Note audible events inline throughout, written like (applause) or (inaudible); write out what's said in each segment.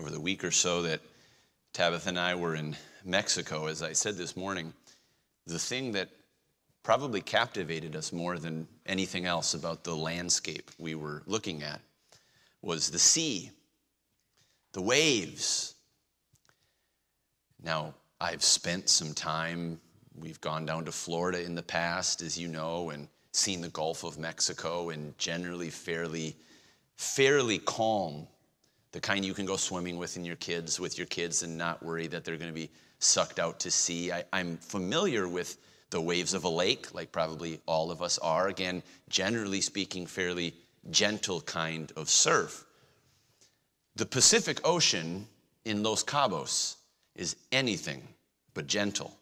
over the week or so that Tabitha and I were in Mexico, as I said this morning, the thing that probably captivated us more than anything else about the landscape we were looking at was the sea, the waves. Now, I've spent some time, we've gone down to Florida in the past, as you know, and seen the Gulf of Mexico and generally fairly, fairly calm. The kind you can go swimming with in your kids, with your kids, and not worry that they're going to be sucked out to sea. I, I'm familiar with the waves of a lake, like probably all of us are. Again, generally speaking, fairly gentle kind of surf. The Pacific Ocean in Los Cabos is anything but gentle.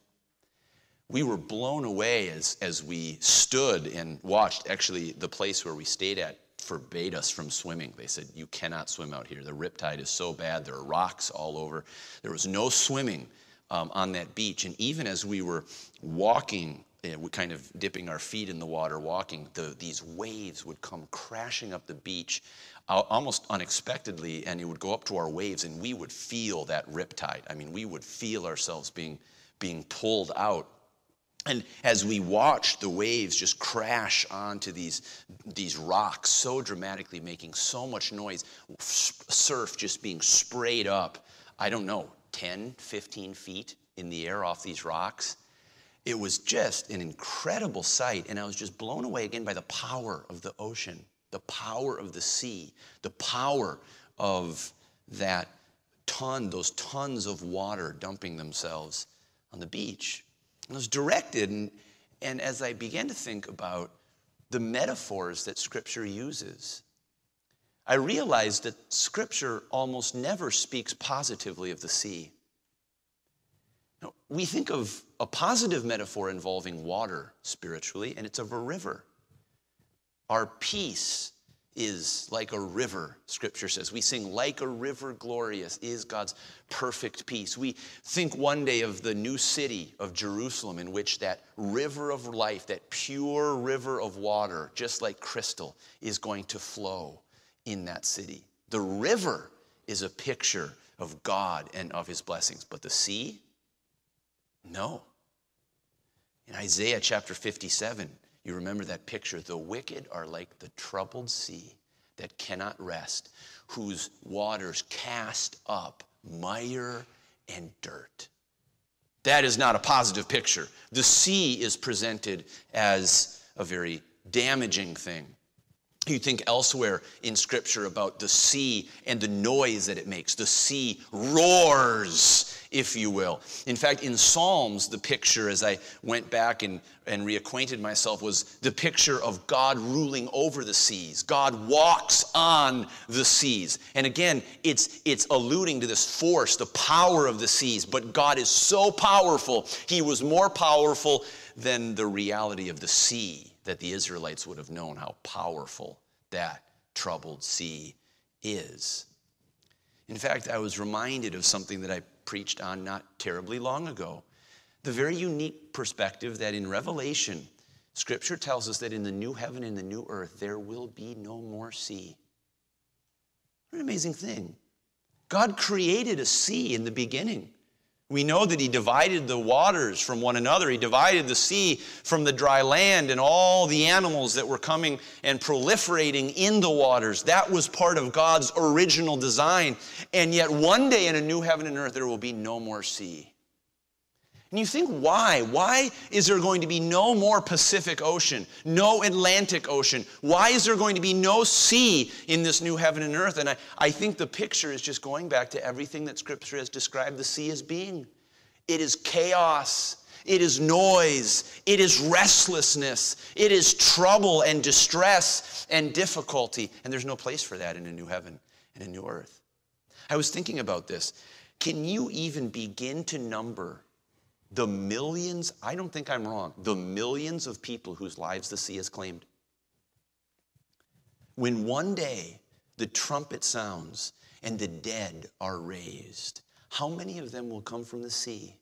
We were blown away as, as we stood and watched. Actually, the place where we stayed at forbade us from swimming. They said, You cannot swim out here. The riptide is so bad. There are rocks all over. There was no swimming um, on that beach. And even as we were walking, you know, we kind of dipping our feet in the water, walking, the, these waves would come crashing up the beach uh, almost unexpectedly, and it would go up to our waves, and we would feel that riptide. I mean, we would feel ourselves being, being pulled out. And as we watched the waves just crash onto these, these rocks so dramatically, making so much noise, surf just being sprayed up, I don't know, 10, 15 feet in the air off these rocks. It was just an incredible sight, and I was just blown away again by the power of the ocean, the power of the sea, the power of that ton, those tons of water dumping themselves on the beach. I was directed, and, and as I began to think about the metaphors that Scripture uses, I realized that Scripture almost never speaks positively of the sea. Now, we think of a positive metaphor involving water spiritually, and it's of a river. Our peace is like a river, scripture says. We sing, like a river glorious is God's perfect peace. We think one day of the new city of Jerusalem, in which that river of life, that pure river of water, just like crystal, is going to flow in that city. The river is a picture of God and of his blessings, but the sea, no. In Isaiah chapter 57, you remember that picture. The wicked are like the troubled sea that cannot rest, whose waters cast up mire and dirt. That is not a positive picture. The sea is presented as a very damaging thing. You think elsewhere in Scripture about the sea and the noise that it makes. The sea roars, if you will. In fact, in Psalms, the picture, as I went back and, and reacquainted myself, was the picture of God ruling over the seas. God walks on the seas. And again, it's, it's alluding to this force, the power of the seas. But God is so powerful, He was more powerful than the reality of the sea that the Israelites would have known how powerful that troubled sea is. In fact, I was reminded of something that I preached on not terribly long ago. The very unique perspective that in Revelation, Scripture tells us that in the new heaven and the new earth, there will be no more sea. What an amazing thing. God created a sea in the beginning. We know that he divided the waters from one another. He divided the sea from the dry land and all the animals that were coming and proliferating in the waters. That was part of God's original design. And yet, one day in a new heaven and earth, there will be no more sea. And you think, why? Why is there going to be no more Pacific Ocean, no Atlantic Ocean? Why is there going to be no sea in this new heaven and earth? And I, I think the picture is just going back to everything that Scripture has described the sea as being it is chaos. It is noise. It is restlessness. It is trouble and distress and difficulty. And there's no place for that in a new heaven and a new earth. I was thinking about this. Can you even begin to number the millions, I don't think I'm wrong, the millions of people whose lives the sea has claimed. When one day the trumpet sounds and the dead are raised, how many of them will come from the sea?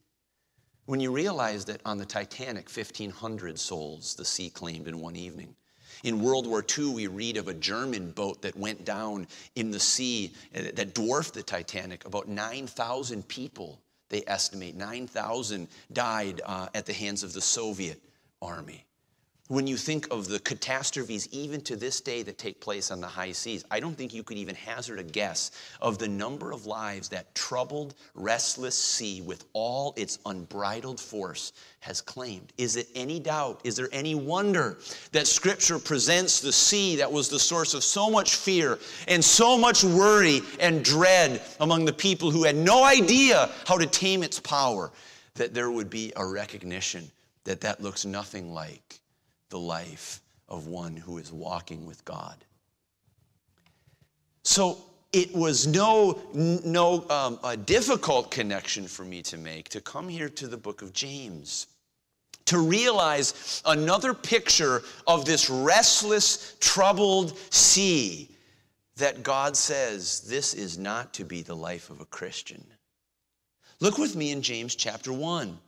When you realize that on the Titanic, 1,500 souls the sea claimed in one evening. In World War II, we read of a German boat that went down in the sea uh, that dwarfed the Titanic. About 9,000 people, they estimate, 9,000 died uh, at the hands of the Soviet army when you think of the catastrophes, even to this day, that take place on the high seas, I don't think you could even hazard a guess of the number of lives that troubled, restless sea with all its unbridled force has claimed. Is it any doubt? Is there any wonder that Scripture presents the sea that was the source of so much fear and so much worry and dread among the people who had no idea how to tame its power? That there would be a recognition that that looks nothing like the life of one who is walking with God. So it was no, no um, a difficult connection for me to make to come here to the book of James to realize another picture of this restless, troubled sea that God says this is not to be the life of a Christian. Look with me in James chapter 1.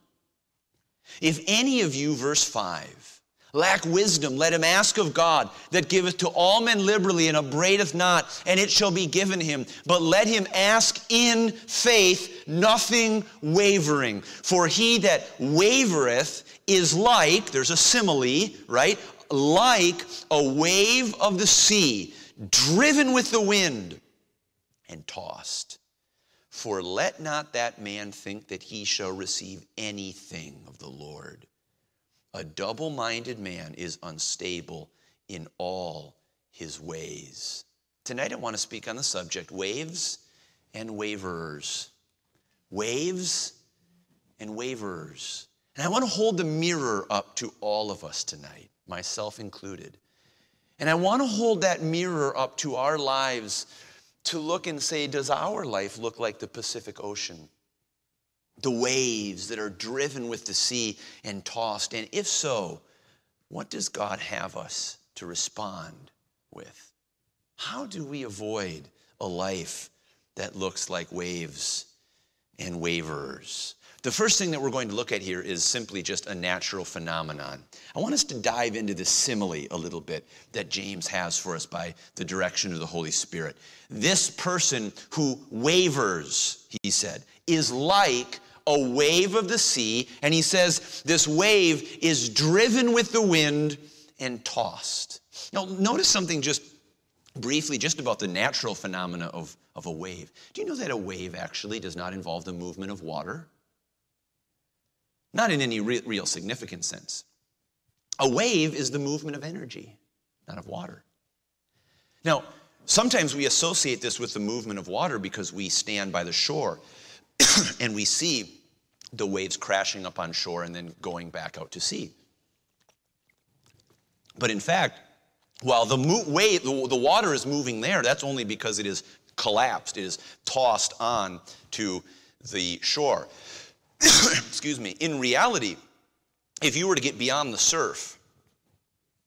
If any of you, verse 5, lack wisdom, let him ask of God that giveth to all men liberally and upbraideth not, and it shall be given him. But let him ask in faith, nothing wavering. For he that wavereth is like, there's a simile, right? Like a wave of the sea, driven with the wind and tossed. For let not that man think that he shall receive anything of the Lord. A double minded man is unstable in all his ways. Tonight I want to speak on the subject waves and waverers. Waves and waverers. And I want to hold the mirror up to all of us tonight, myself included. And I want to hold that mirror up to our lives to look and say, does our life look like the Pacific Ocean? The waves that are driven with the sea and tossed? And if so, what does God have us to respond with? How do we avoid a life that looks like waves and waverers? The first thing that we're going to look at here is simply just a natural phenomenon. I want us to dive into the simile a little bit that James has for us by the direction of the Holy Spirit. This person who wavers, he said, is like a wave of the sea, and he says this wave is driven with the wind and tossed. Now, notice something just briefly, just about the natural phenomena of, of a wave. Do you know that a wave actually does not involve the movement of water? Not in any re- real significant sense. A wave is the movement of energy, not of water. Now, sometimes we associate this with the movement of water because we stand by the shore (coughs) and we see the waves crashing up on shore and then going back out to sea. But in fact, while the, wave, the water is moving there, that's only because it is collapsed, it is tossed on to the shore. (coughs) Excuse me. In reality, if you were to get beyond the surf,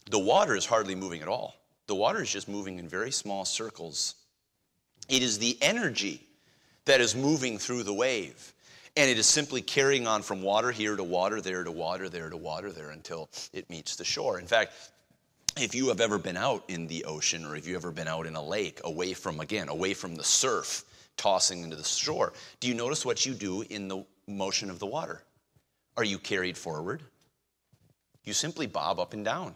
the water is hardly moving at all. The water is just moving in very small circles. It is the energy that is moving through the wave. And it is simply carrying on from water here to water there to water there to water there until it meets the shore. In fact, if you have ever been out in the ocean or if you ever been out in a lake away from, again, away from the surf tossing into the shore, do you notice what you do in the motion of the water? Are you carried forward? You simply bob up and down.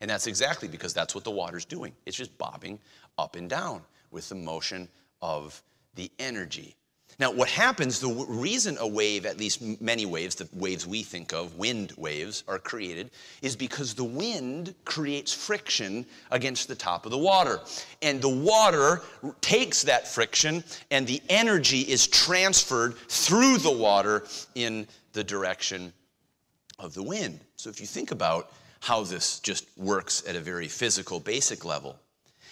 And that's exactly because that's what the water's doing. It's just bobbing up and down with the motion of the energy. Now, what happens, the reason a wave, at least many waves, the waves we think of, wind waves, are created, is because the wind creates friction against the top of the water. And the water takes that friction, and the energy is transferred through the water in the direction of the wind. So, if you think about how this just works at a very physical, basic level,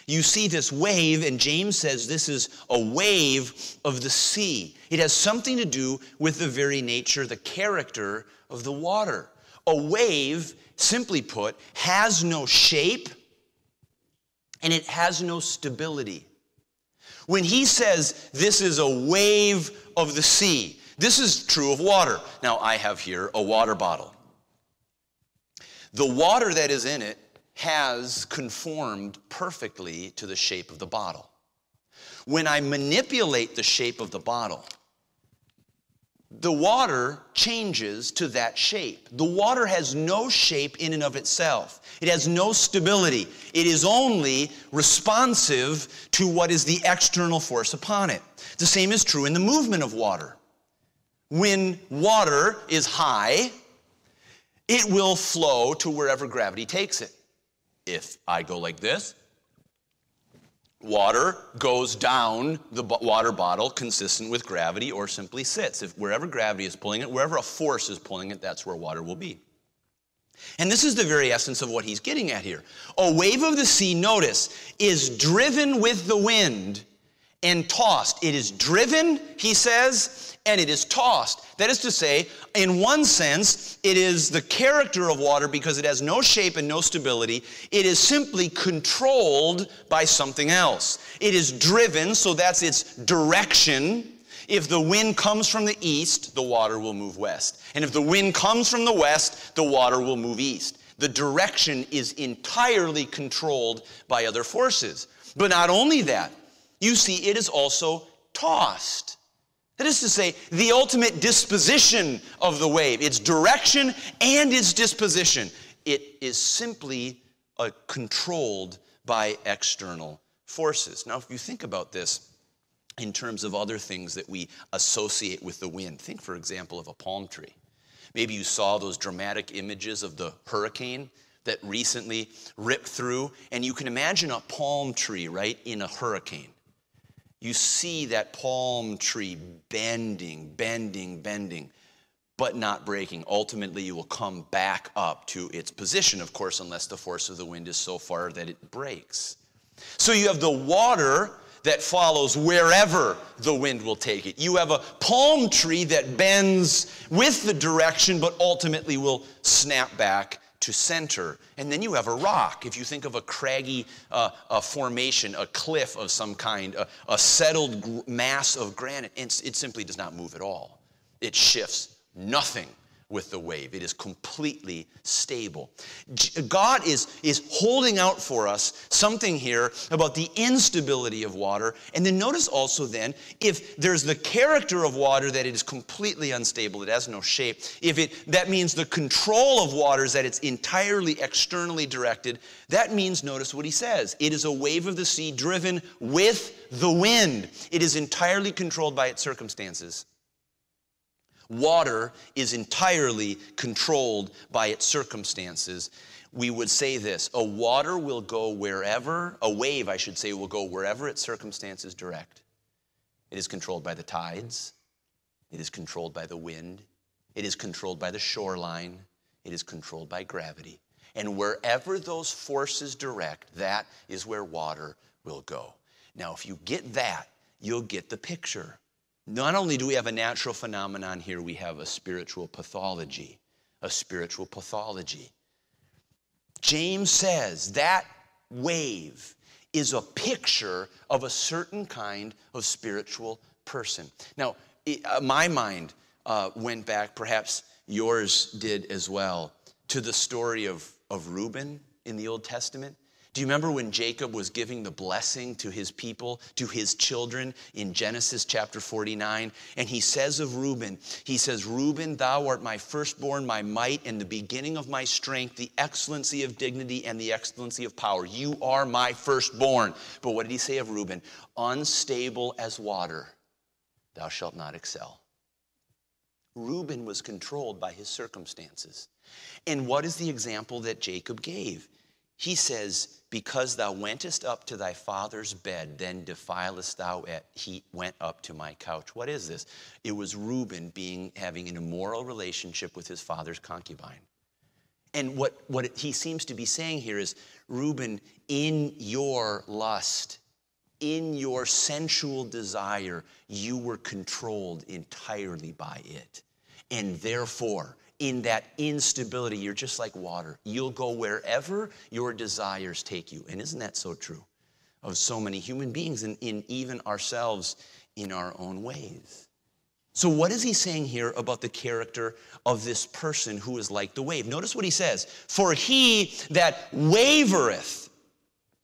you see this wave, and James says this is a wave of the sea. It has something to do with the very nature, the character of the water. A wave, simply put, has no shape and it has no stability. When he says this is a wave of the sea, this is true of water. Now, I have here a water bottle. The water that is in it has conformed perfectly to the shape of the bottle. When I manipulate the shape of the bottle, the water changes to that shape. The water has no shape in and of itself. It has no stability. It is only responsive to what is the external force upon it. The same is true in the movement of water. When water is high, it will flow to wherever gravity takes it. If I go like this, water goes down the water bottle consistent with gravity or simply sits. If wherever gravity is pulling it, wherever a force is pulling it, that's where water will be. And this is the very essence of what he's getting at here. A wave of the sea, notice, is driven with the wind and tossed. It is driven, he says, and it is tossed. That is to say, in one sense, it is the character of water because it has no shape and no stability. It is simply controlled by something else. It is driven, so that's its direction. If the wind comes from the east, the water will move west. And if the wind comes from the west, the water will move east. The direction is entirely controlled by other forces. But not only that, you see, it is also tossed. That is to say, the ultimate disposition of the wave, its direction and its disposition. It is simply uh, controlled by external forces. Now, if you think about this in terms of other things that we associate with the wind, think, for example, of a palm tree. Maybe you saw those dramatic images of the hurricane that recently ripped through, and you can imagine a palm tree, right, in a hurricane you see that palm tree bending, bending, bending, but not breaking. Ultimately, you will come back up to its position, of course, unless the force of the wind is so far that it breaks. So you have the water that follows wherever the wind will take it. You have a palm tree that bends with the direction, but ultimately will snap back to center. And then you have a rock. If you think of a craggy uh, a formation, a cliff of some kind, a, a settled mass of granite, it, it simply does not move at all. It shifts nothing with the wave. It is completely stable. God is, is holding out for us something here about the instability of water. And then notice also then, if there's the character of water that it is completely unstable, it has no shape, if it that means the control of water is that it's entirely externally directed, that means notice what he says. It is a wave of the sea driven with the wind. It is entirely controlled by its circumstances. Water is entirely controlled by its circumstances. We would say this a water will go wherever, a wave, I should say, will go wherever its circumstances direct. It is controlled by the tides, it is controlled by the wind, it is controlled by the shoreline, it is controlled by gravity. And wherever those forces direct, that is where water will go. Now, if you get that, you'll get the picture. Not only do we have a natural phenomenon here, we have a spiritual pathology. A spiritual pathology. James says that wave is a picture of a certain kind of spiritual person. Now, uh, my mind uh, went back, perhaps yours did as well, to the story of, of Reuben in the Old Testament. Do you remember when Jacob was giving the blessing to his people, to his children in Genesis chapter 49? And he says of Reuben, he says, Reuben, thou art my firstborn, my might, and the beginning of my strength, the excellency of dignity and the excellency of power. You are my firstborn. But what did he say of Reuben? Unstable as water, thou shalt not excel. Reuben was controlled by his circumstances. And what is the example that Jacob gave? He says, because thou wentest up to thy father's bed, then defilest thou it. He went up to my couch. What is this? It was Reuben being having an immoral relationship with his father's concubine. And what, what he seems to be saying here is, Reuben, in your lust, in your sensual desire, you were controlled entirely by it. And therefore, in that instability, you're just like water. You'll go wherever your desires take you. And isn't that so true of so many human beings and in even ourselves in our own ways? So, what is he saying here about the character of this person who is like the wave? Notice what he says For he that wavereth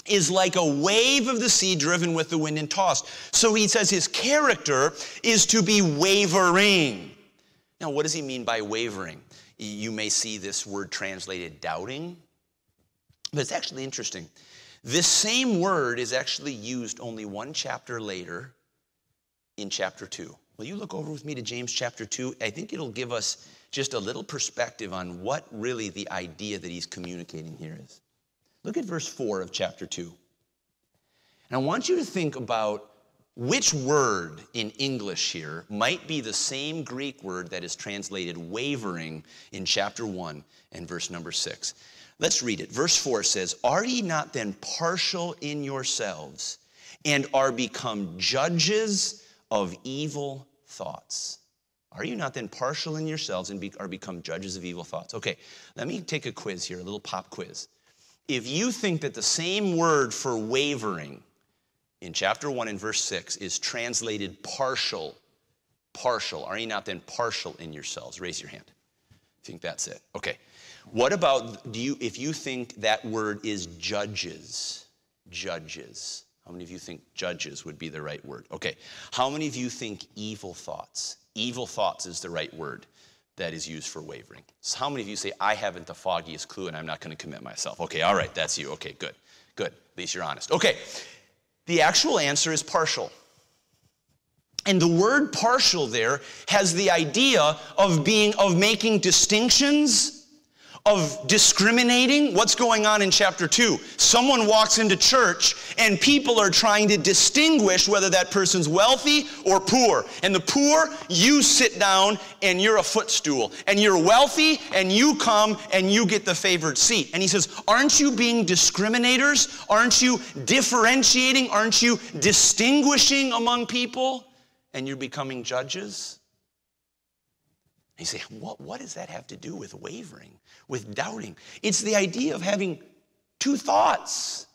is like a wave of the sea driven with the wind and tossed. So, he says his character is to be wavering. Now, what does he mean by wavering? You may see this word translated doubting, but it's actually interesting. This same word is actually used only one chapter later in chapter 2. Will you look over with me to James chapter 2? I think it'll give us just a little perspective on what really the idea that he's communicating here is. Look at verse 4 of chapter 2. And I want you to think about which word in English here might be the same Greek word that is translated wavering in chapter 1 and verse number 6. Let's read it. Verse 4 says, Are ye not then partial in yourselves and are become judges of evil thoughts. Are you not then partial in yourselves and be, are become judges of evil thoughts? Okay, let me take a quiz here, a little pop quiz. If you think that the same word for wavering in chapter 1 and verse 6 is translated partial, partial, are you not then partial in yourselves? Raise your hand. Think that's it. Okay. What about do you if you think that word is judges? Judges. How many of you think judges would be the right word? Okay. How many of you think evil thoughts? Evil thoughts is the right word that is used for wavering. So how many of you say, I haven't the foggiest clue and I'm not going to commit myself? Okay, all right, that's you. Okay, good, good. At least you're honest. Okay, the actual answer is partial. And the word partial there has the idea of being, of making distinctions of discriminating. What's going on in chapter 2? Someone walks into church and people are trying to distinguish whether that person's wealthy or poor. And the poor, you sit down and you're a footstool. And you're wealthy and you come and you get the favored seat. And he says, Aren't you being discriminators? Aren't you differentiating? Aren't you distinguishing among people? And you're becoming judges? You say, what, what does that have to do with wavering, with doubting? It's the idea of having two thoughts.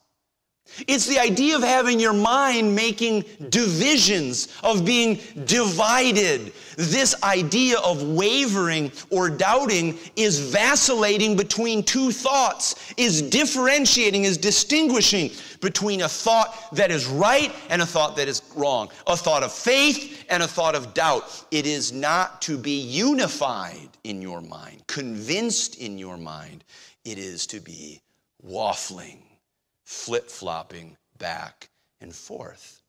It's the idea of having your mind making divisions, of being divided. This idea of wavering or doubting is vacillating between two thoughts, is differentiating, is distinguishing between a thought that is right and a thought that is wrong, a thought of faith and a thought of doubt. It is not to be unified in your mind, convinced in your mind. It is to be waffling flip flopping back and forth.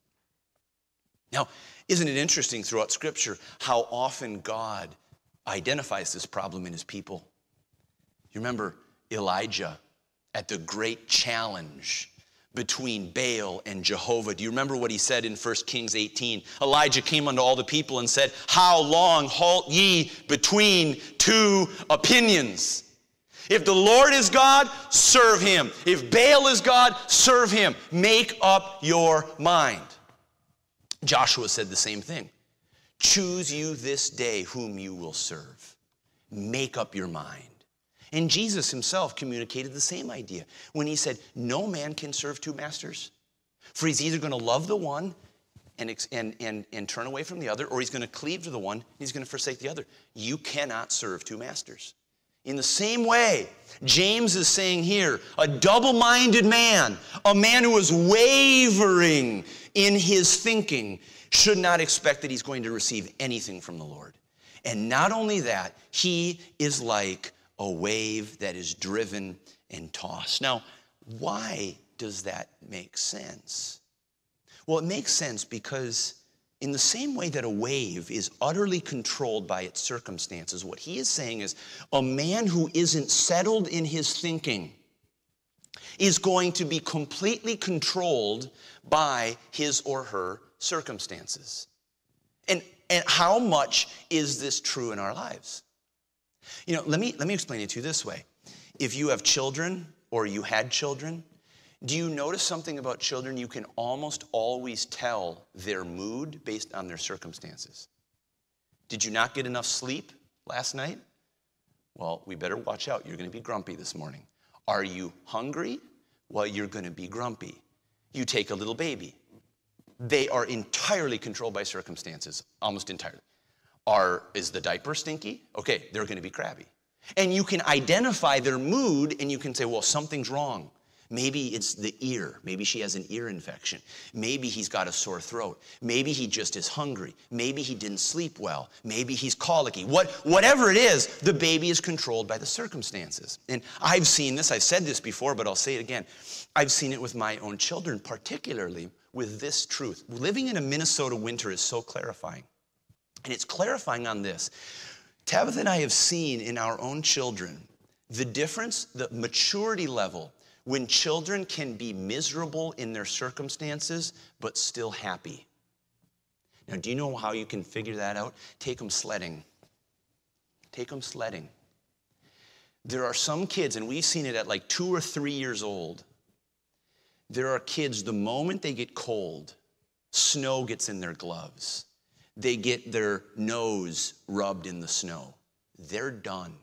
Now, isn't it interesting throughout Scripture how often God identifies this problem in his people? You remember Elijah at the great challenge between Baal and Jehovah. Do you remember what he said in 1 Kings 18? Elijah came unto all the people and said, How long halt ye between two opinions? If the Lord is God, serve him. If Baal is God, serve him. Make up your mind. Joshua said the same thing. Choose you this day whom you will serve. Make up your mind. And Jesus himself communicated the same idea when he said, No man can serve two masters. For he's either going to love the one and, and, and, and turn away from the other, or he's going to cleave to the one, and he's going to forsake the other. You cannot serve two masters. In the same way, James is saying here a double minded man, a man who is wavering in his thinking, should not expect that he's going to receive anything from the Lord. And not only that, he is like a wave that is driven and tossed. Now, why does that make sense? Well, it makes sense because in the same way that a wave is utterly controlled by its circumstances, what he is saying is a man who isn't settled in his thinking is going to be completely controlled by his or her circumstances. And, and how much is this true in our lives? You know, let me, let me explain it to you this way. If you have children or you had children, do you notice something about children? You can almost always tell their mood based on their circumstances. Did you not get enough sleep last night? Well, we better watch out. You're going to be grumpy this morning. Are you hungry? Well, you're going to be grumpy. You take a little baby. They are entirely controlled by circumstances, almost entirely. Are, is the diaper stinky? Okay, they're going to be crabby. And you can identify their mood and you can say, well, something's wrong. Maybe it's the ear. Maybe she has an ear infection. Maybe he's got a sore throat. Maybe he just is hungry. Maybe he didn't sleep well. Maybe he's colicky. What, whatever it is, the baby is controlled by the circumstances. And I've seen this, I've said this before, but I'll say it again. I've seen it with my own children, particularly with this truth. Living in a Minnesota winter is so clarifying. And it's clarifying on this. Tabitha and I have seen in our own children the difference, the maturity level when children can be miserable in their circumstances but still happy. Now, do you know how you can figure that out? Take them sledding. Take them sledding. There are some kids, and we've seen it at like two or three years old. There are kids, the moment they get cold, snow gets in their gloves, they get their nose rubbed in the snow. They're done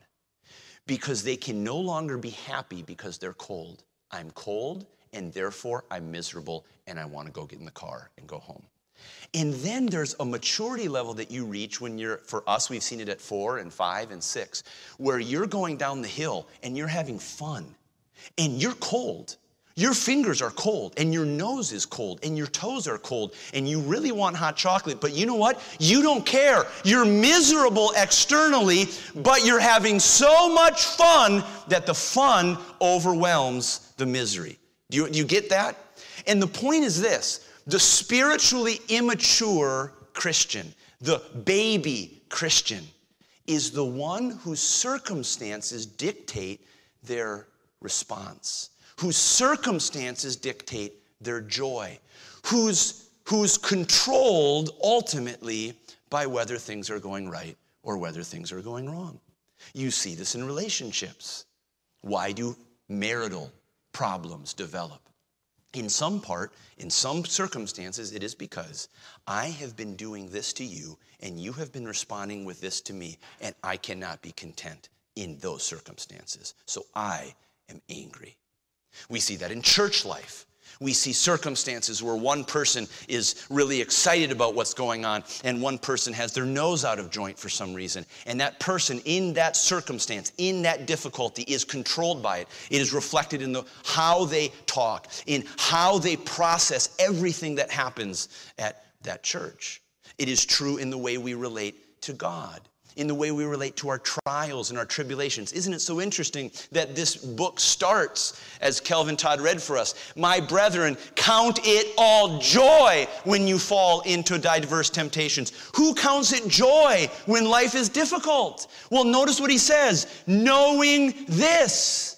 because they can no longer be happy because they're cold. I'm cold, and therefore I'm miserable, and I want to go get in the car and go home. And then there's a maturity level that you reach when you're, for us, we've seen it at four and five and six, where you're going down the hill and you're having fun and you're cold your fingers are cold, and your nose is cold, and your toes are cold, and you really want hot chocolate, but you know what? You don't care. You're miserable externally, but you're having so much fun that the fun overwhelms the misery. Do you, do you get that? And the point is this the spiritually immature Christian, the baby Christian, is the one whose circumstances dictate their response whose circumstances dictate their joy, who's, who's controlled ultimately by whether things are going right or whether things are going wrong. You see this in relationships. Why do marital problems develop? In some part, in some circumstances, it is because I have been doing this to you and you have been responding with this to me, and I cannot be content in those circumstances. So I am angry. We see that in church life. We see circumstances where one person is really excited about what's going on and one person has their nose out of joint for some reason. And that person in that circumstance, in that difficulty, is controlled by it. It is reflected in the, how they talk, in how they process everything that happens at that church. It is true in the way we relate to God in the way we relate to our trials and our tribulations. Isn't it so interesting that this book starts, as Kelvin Todd read for us, My brethren, count it all joy when you fall into diverse temptations. Who counts it joy when life is difficult? Well, notice what he says knowing this.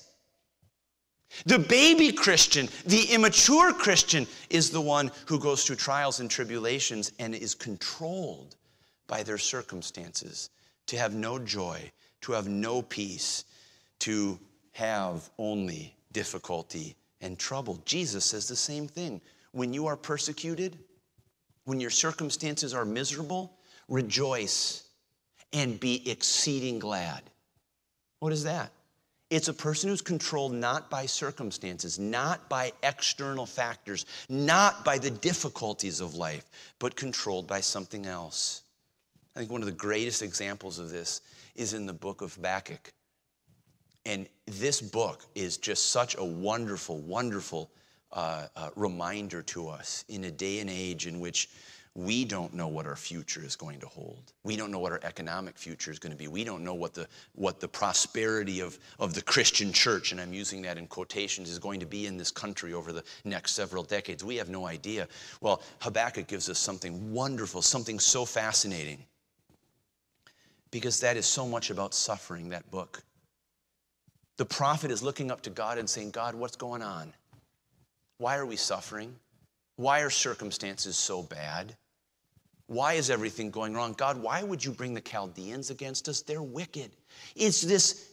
The baby Christian, the immature Christian, is the one who goes through trials and tribulations and is controlled by their circumstances to have no joy, to have no peace, to have only difficulty and trouble. Jesus says the same thing. When you are persecuted, when your circumstances are miserable, rejoice and be exceeding glad. What is that? It's a person who's controlled not by circumstances, not by external factors, not by the difficulties of life, but controlled by something else. I think one of the greatest examples of this is in the book of Habakkuk. And this book is just such a wonderful, wonderful uh, uh, reminder to us in a day and age in which we don't know what our future is going to hold. We don't know what our economic future is going to be. We don't know what the, what the prosperity of, of the Christian church, and I'm using that in quotations, is going to be in this country over the next several decades. We have no idea. Well, Habakkuk gives us something wonderful, something so fascinating because that is so much about suffering, that book. The prophet is looking up to God and saying, God, what's going on? Why are we suffering? Why are circumstances so bad? Why is everything going wrong? God, why would you bring the Chaldeans against us? They're wicked. It's this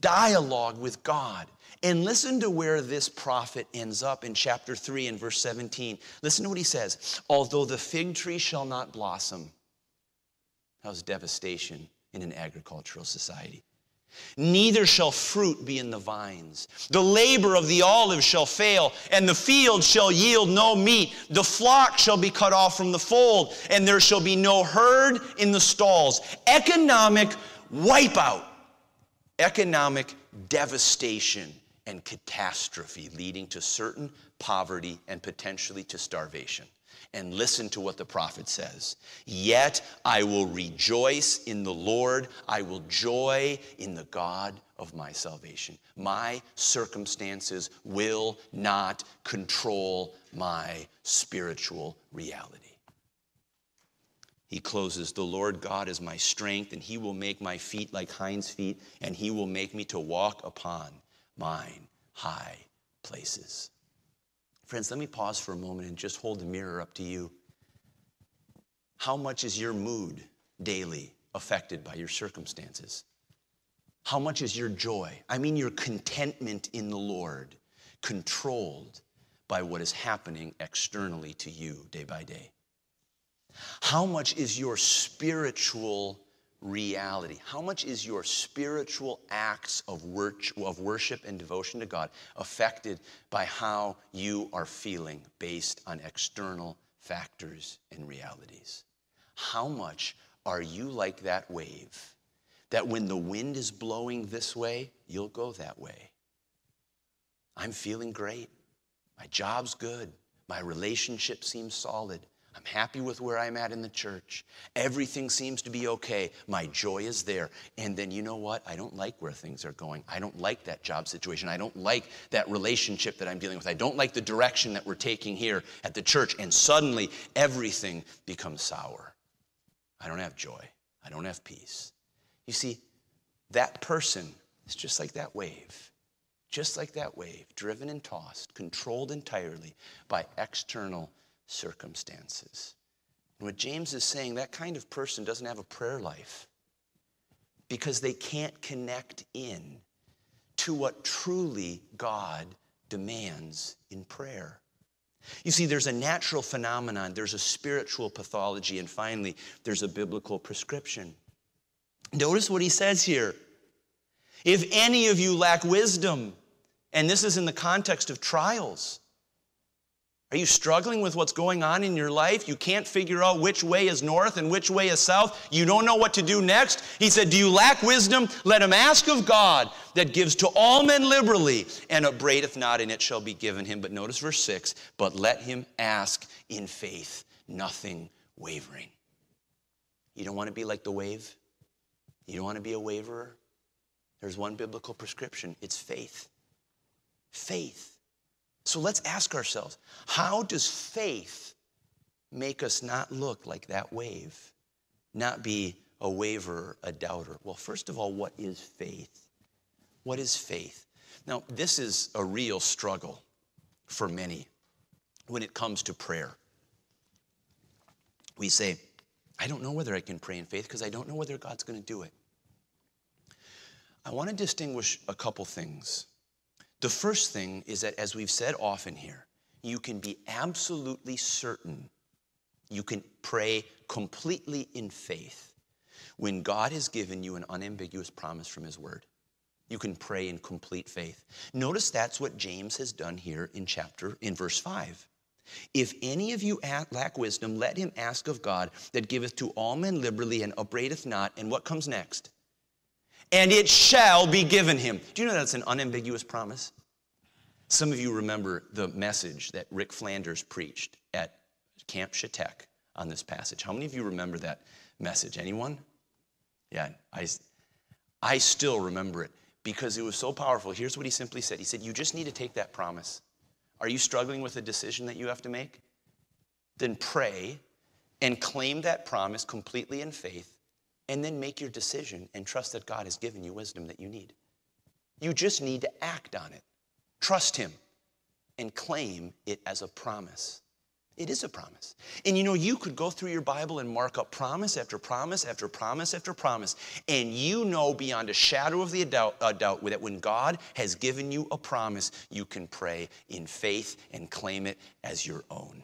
dialogue with God. And listen to where this prophet ends up in chapter 3 and verse 17. Listen to what he says. Although the fig tree shall not blossom, how's devastation? In an agricultural society. neither shall fruit be in the vines. The labor of the olive shall fail, and the field shall yield no meat. The flock shall be cut off from the fold, and there shall be no herd in the stalls. Economic wipeout, economic devastation and catastrophe, leading to certain poverty and potentially to starvation and listen to what the prophet says. Yet I will rejoice in the Lord, I will joy in the God of my salvation. My circumstances will not control my spiritual reality. He closes, The Lord God is my strength, and he will make my feet like hinds' feet, and he will make me to walk upon mine high places. Friends, let me pause for a moment and just hold the mirror up to you. How much is your mood daily affected by your circumstances? How much is your joy, I mean your contentment in the Lord, controlled by what is happening externally to you day by day? How much is your spiritual reality? How much is your spiritual acts of, worship and devotion to God affected by how you are feeling based on external factors and realities? How much are you like that wave that when the wind is blowing this way, you'll go that way? I'm feeling great. My job's good. My relationship seems solid. I'm happy with where I'm at in the church. Everything seems to be okay. My joy is there. And then you know what? I don't like where things are going. I don't like that job situation. I don't like that relationship that I'm dealing with. I don't like the direction that we're taking here at the church. And suddenly everything becomes sour. I don't have joy. I don't have peace. You see, that person is just like that wave. Just like that wave, driven and tossed, controlled entirely by external circumstances. And what James is saying, that kind of person doesn't have a prayer life because they can't connect in to what truly God demands in prayer. You see, there's a natural phenomenon, there's a spiritual pathology, and finally, there's a biblical prescription. Notice what he says here. If any of you lack wisdom, and this is in the context of trials, are you struggling with what's going on in your life? You can't figure out which way is north and which way is south. You don't know what to do next. He said, Do you lack wisdom? Let him ask of God that gives to all men liberally and upbraideth not, and it shall be given him. But notice verse 6 But let him ask in faith, nothing wavering. You don't want to be like the wave? You don't want to be a waverer? There's one biblical prescription it's faith. Faith. So let's ask ourselves how does faith make us not look like that wave, not be a waverer, a doubter? Well, first of all, what is faith? What is faith? Now, this is a real struggle for many when it comes to prayer. We say, I don't know whether I can pray in faith because I don't know whether God's going to do it. I want to distinguish a couple things. The first thing is that, as we've said often here, you can be absolutely certain, you can pray completely in faith when God has given you an unambiguous promise from His Word. You can pray in complete faith. Notice that's what James has done here in chapter, in verse 5. If any of you lack wisdom, let him ask of God that giveth to all men liberally and upbraideth not. And what comes next? And it shall be given him. Do you know that's an unambiguous promise? Some of you remember the message that Rick Flanders preached at Camp Chetek on this passage. How many of you remember that message? Anyone? Yeah, I, I still remember it because it was so powerful. Here's what he simply said He said, You just need to take that promise. Are you struggling with a decision that you have to make? Then pray and claim that promise completely in faith and then make your decision and trust that God has given you wisdom that you need. You just need to act on it. Trust Him and claim it as a promise. It is a promise. And you know, you could go through your Bible and mark up promise after promise after promise after promise, and you know beyond a shadow of the doubt, doubt that when God has given you a promise, you can pray in faith and claim it as your own.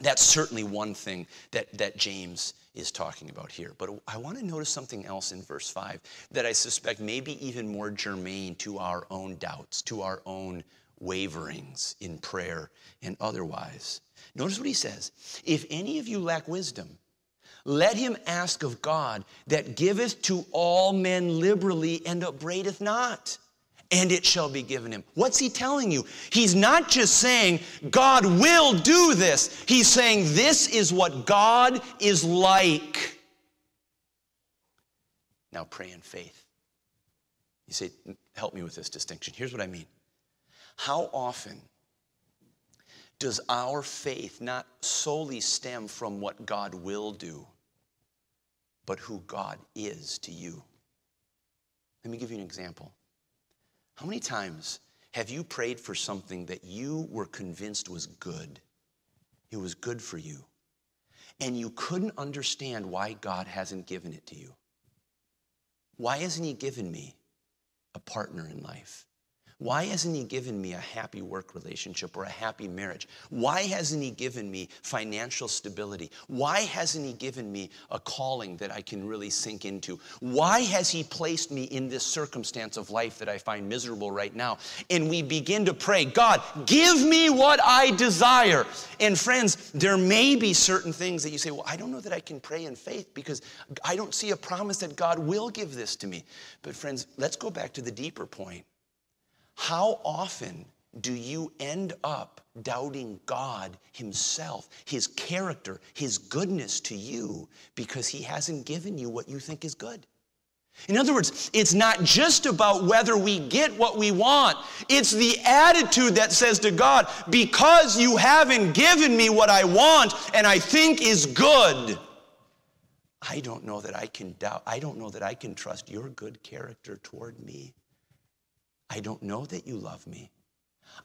That's certainly one thing that, that James is talking about here. But I want to notice something else in verse 5 that I suspect may be even more germane to our own doubts, to our own waverings in prayer and otherwise. Notice what he says If any of you lack wisdom, let him ask of God that giveth to all men liberally and upbraideth not and it shall be given him. What's he telling you? He's not just saying, God will do this. He's saying, this is what God is like. Now pray in faith. You say, help me with this distinction. Here's what I mean. How often does our faith not solely stem from what God will do, but who God is to you? Let me give you an example. How many times have you prayed for something that you were convinced was good? It was good for you. And you couldn't understand why God hasn't given it to you. Why hasn't He given me a partner in life? Why hasn't He given me a happy work relationship or a happy marriage? Why hasn't He given me financial stability? Why hasn't He given me a calling that I can really sink into? Why has He placed me in this circumstance of life that I find miserable right now? And we begin to pray, God, give me what I desire. And friends, there may be certain things that you say, well, I don't know that I can pray in faith because I don't see a promise that God will give this to me. But friends, let's go back to the deeper point. How often do you end up doubting God Himself, His character, His goodness to you because He hasn't given you what you think is good? In other words, it's not just about whether we get what we want. It's the attitude that says to God, because you haven't given me what I want and I think is good, I don't know that I can doubt, I don't know that I can trust your good character toward me. I don't know that you love me.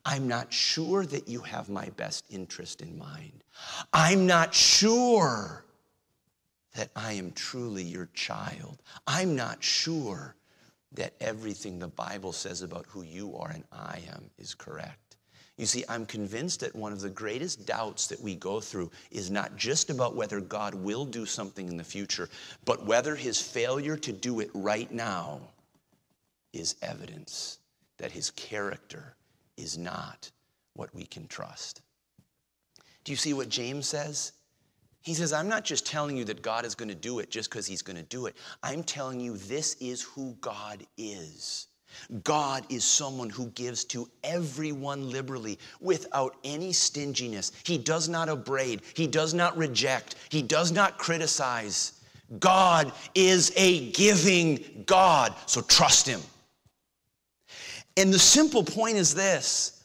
I'm not sure that you have my best interest in mind. I'm not sure that I am truly your child. I'm not sure that everything the Bible says about who you are and I am is correct. You see, I'm convinced that one of the greatest doubts that we go through is not just about whether God will do something in the future, but whether his failure to do it right now is evidence that his character is not what we can trust. Do you see what James says? He says, I'm not just telling you that God is going to do it just because he's going to do it. I'm telling you this is who God is. God is someone who gives to everyone liberally without any stinginess. He does not upbraid, He does not reject, He does not criticize. God is a giving God, so trust Him. And the simple point is this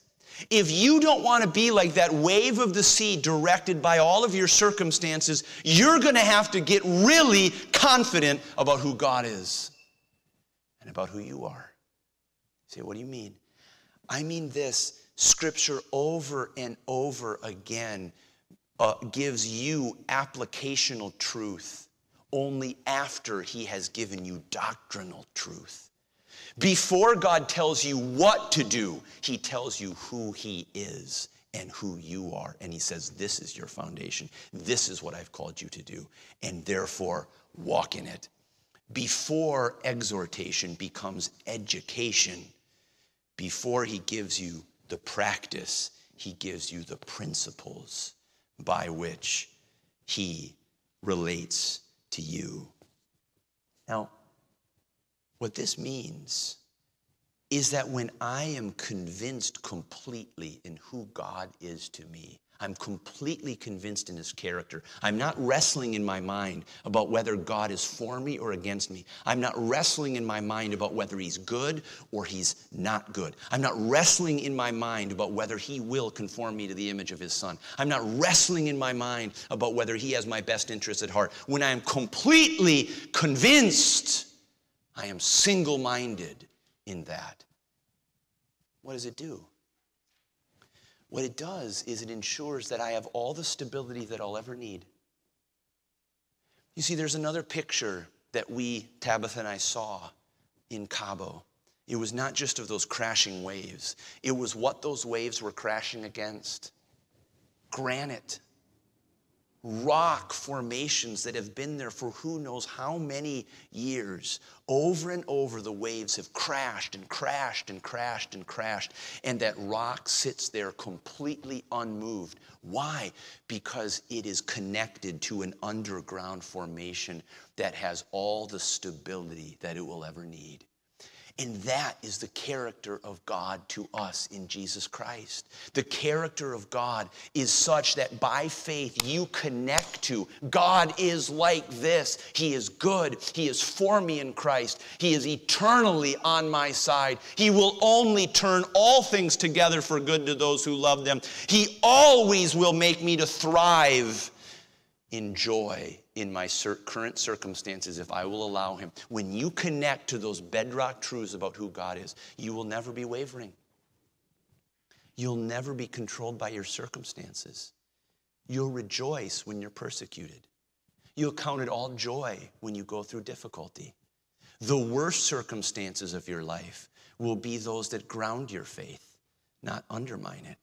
if you don't want to be like that wave of the sea directed by all of your circumstances, you're going to have to get really confident about who God is and about who you are. You say, what do you mean? I mean this scripture over and over again uh, gives you applicational truth only after he has given you doctrinal truth. Before God tells you what to do, He tells you who He is and who you are. And He says, This is your foundation. This is what I've called you to do. And therefore, walk in it. Before exhortation becomes education, before He gives you the practice, He gives you the principles by which He relates to you. Now, what this means is that when I am convinced completely in who God is to me, I'm completely convinced in his character. I'm not wrestling in my mind about whether God is for me or against me. I'm not wrestling in my mind about whether he's good or he's not good. I'm not wrestling in my mind about whether he will conform me to the image of his son. I'm not wrestling in my mind about whether he has my best interest at heart. When I am completely convinced I am single minded in that. What does it do? What it does is it ensures that I have all the stability that I'll ever need. You see, there's another picture that we, Tabitha and I, saw in Cabo. It was not just of those crashing waves, it was what those waves were crashing against granite, rock formations that have been there for who knows how many years. Over and over, the waves have crashed and crashed and crashed and crashed, and that rock sits there completely unmoved. Why? Because it is connected to an underground formation that has all the stability that it will ever need. And that is the character of God to us in Jesus Christ. The character of God is such that by faith you connect to God is like this. He is good. He is for me in Christ. He is eternally on my side. He will only turn all things together for good to those who love them. He always will make me to thrive in joy in my current circumstances if I will allow Him. When you connect to those bedrock truths about who God is, you will never be wavering. You'll never be controlled by your circumstances. You'll rejoice when you're persecuted. You'll count it all joy when you go through difficulty. The worst circumstances of your life will be those that ground your faith, not undermine it.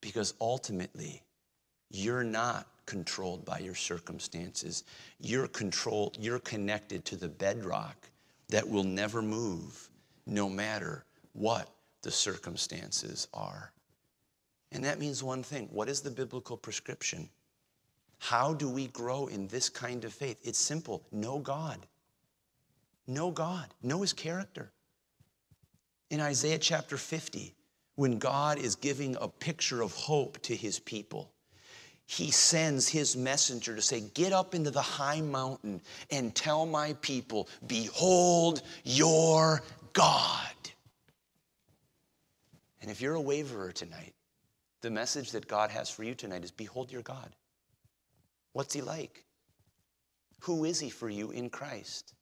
Because ultimately, you're not controlled by your circumstances. You're controlled, you're connected to the bedrock that will never move, no matter what the circumstances are. And that means one thing what is the biblical prescription? How do we grow in this kind of faith? It's simple know God. Know God, know His character. In Isaiah chapter 50, when God is giving a picture of hope to His people, he sends his messenger to say, Get up into the high mountain and tell my people, Behold your God. And if you're a waverer tonight, the message that God has for you tonight is Behold your God. What's he like? Who is he for you in Christ?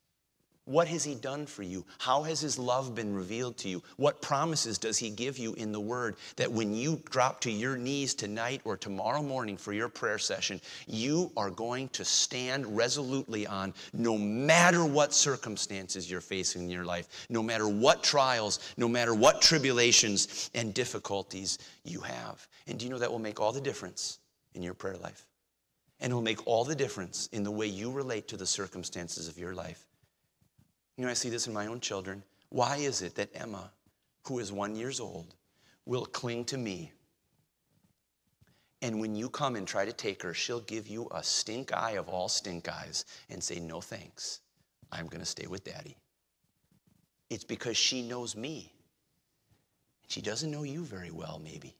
What has He done for you? How has His love been revealed to you? What promises does He give you in the Word that when you drop to your knees tonight or tomorrow morning for your prayer session, you are going to stand resolutely on no matter what circumstances you're facing in your life, no matter what trials, no matter what tribulations and difficulties you have? And do you know that will make all the difference in your prayer life? And it will make all the difference in the way you relate to the circumstances of your life. You know, I see this in my own children. Why is it that Emma, who is one years old, will cling to me? And when you come and try to take her, she'll give you a stink eye of all stink eyes and say, No thanks. I'm going to stay with daddy. It's because she knows me. She doesn't know you very well, maybe.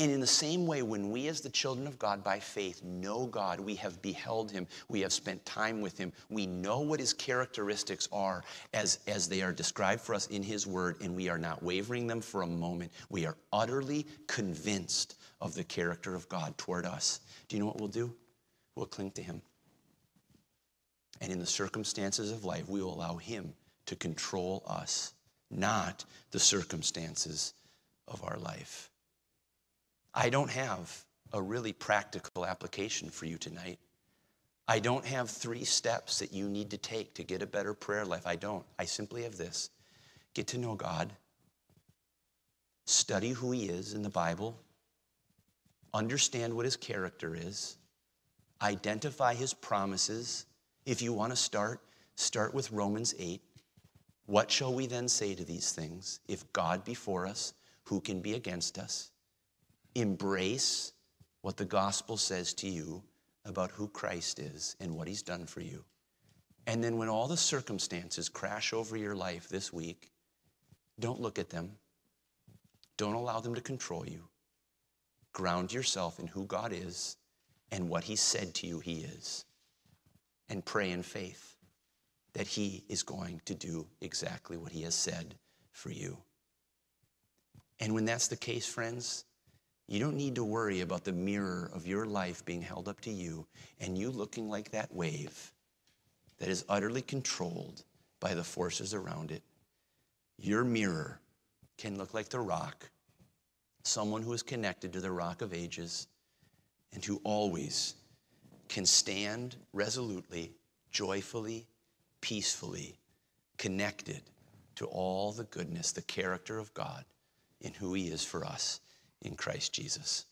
And in the same way, when we, as the children of God by faith, know God, we have beheld Him, we have spent time with Him, we know what His characteristics are as, as they are described for us in His Word, and we are not wavering them for a moment. We are utterly convinced of the character of God toward us. Do you know what we'll do? We'll cling to Him. And in the circumstances of life, we will allow Him to control us, not the circumstances of our life. I don't have a really practical application for you tonight. I don't have three steps that you need to take to get a better prayer life. I don't. I simply have this get to know God, study who He is in the Bible, understand what His character is, identify His promises. If you want to start, start with Romans 8. What shall we then say to these things? If God be for us, who can be against us? Embrace what the gospel says to you about who Christ is and what he's done for you. And then when all the circumstances crash over your life this week, don't look at them. Don't allow them to control you. Ground yourself in who God is and what he said to you he is. And pray in faith that he is going to do exactly what he has said for you. And when that's the case, friends, you don't need to worry about the mirror of your life being held up to you and you looking like that wave that is utterly controlled by the forces around it. Your mirror can look like the rock, someone who is connected to the rock of ages and who always can stand resolutely, joyfully, peacefully, connected to all the goodness, the character of God, in who He is for us in Christ Jesus.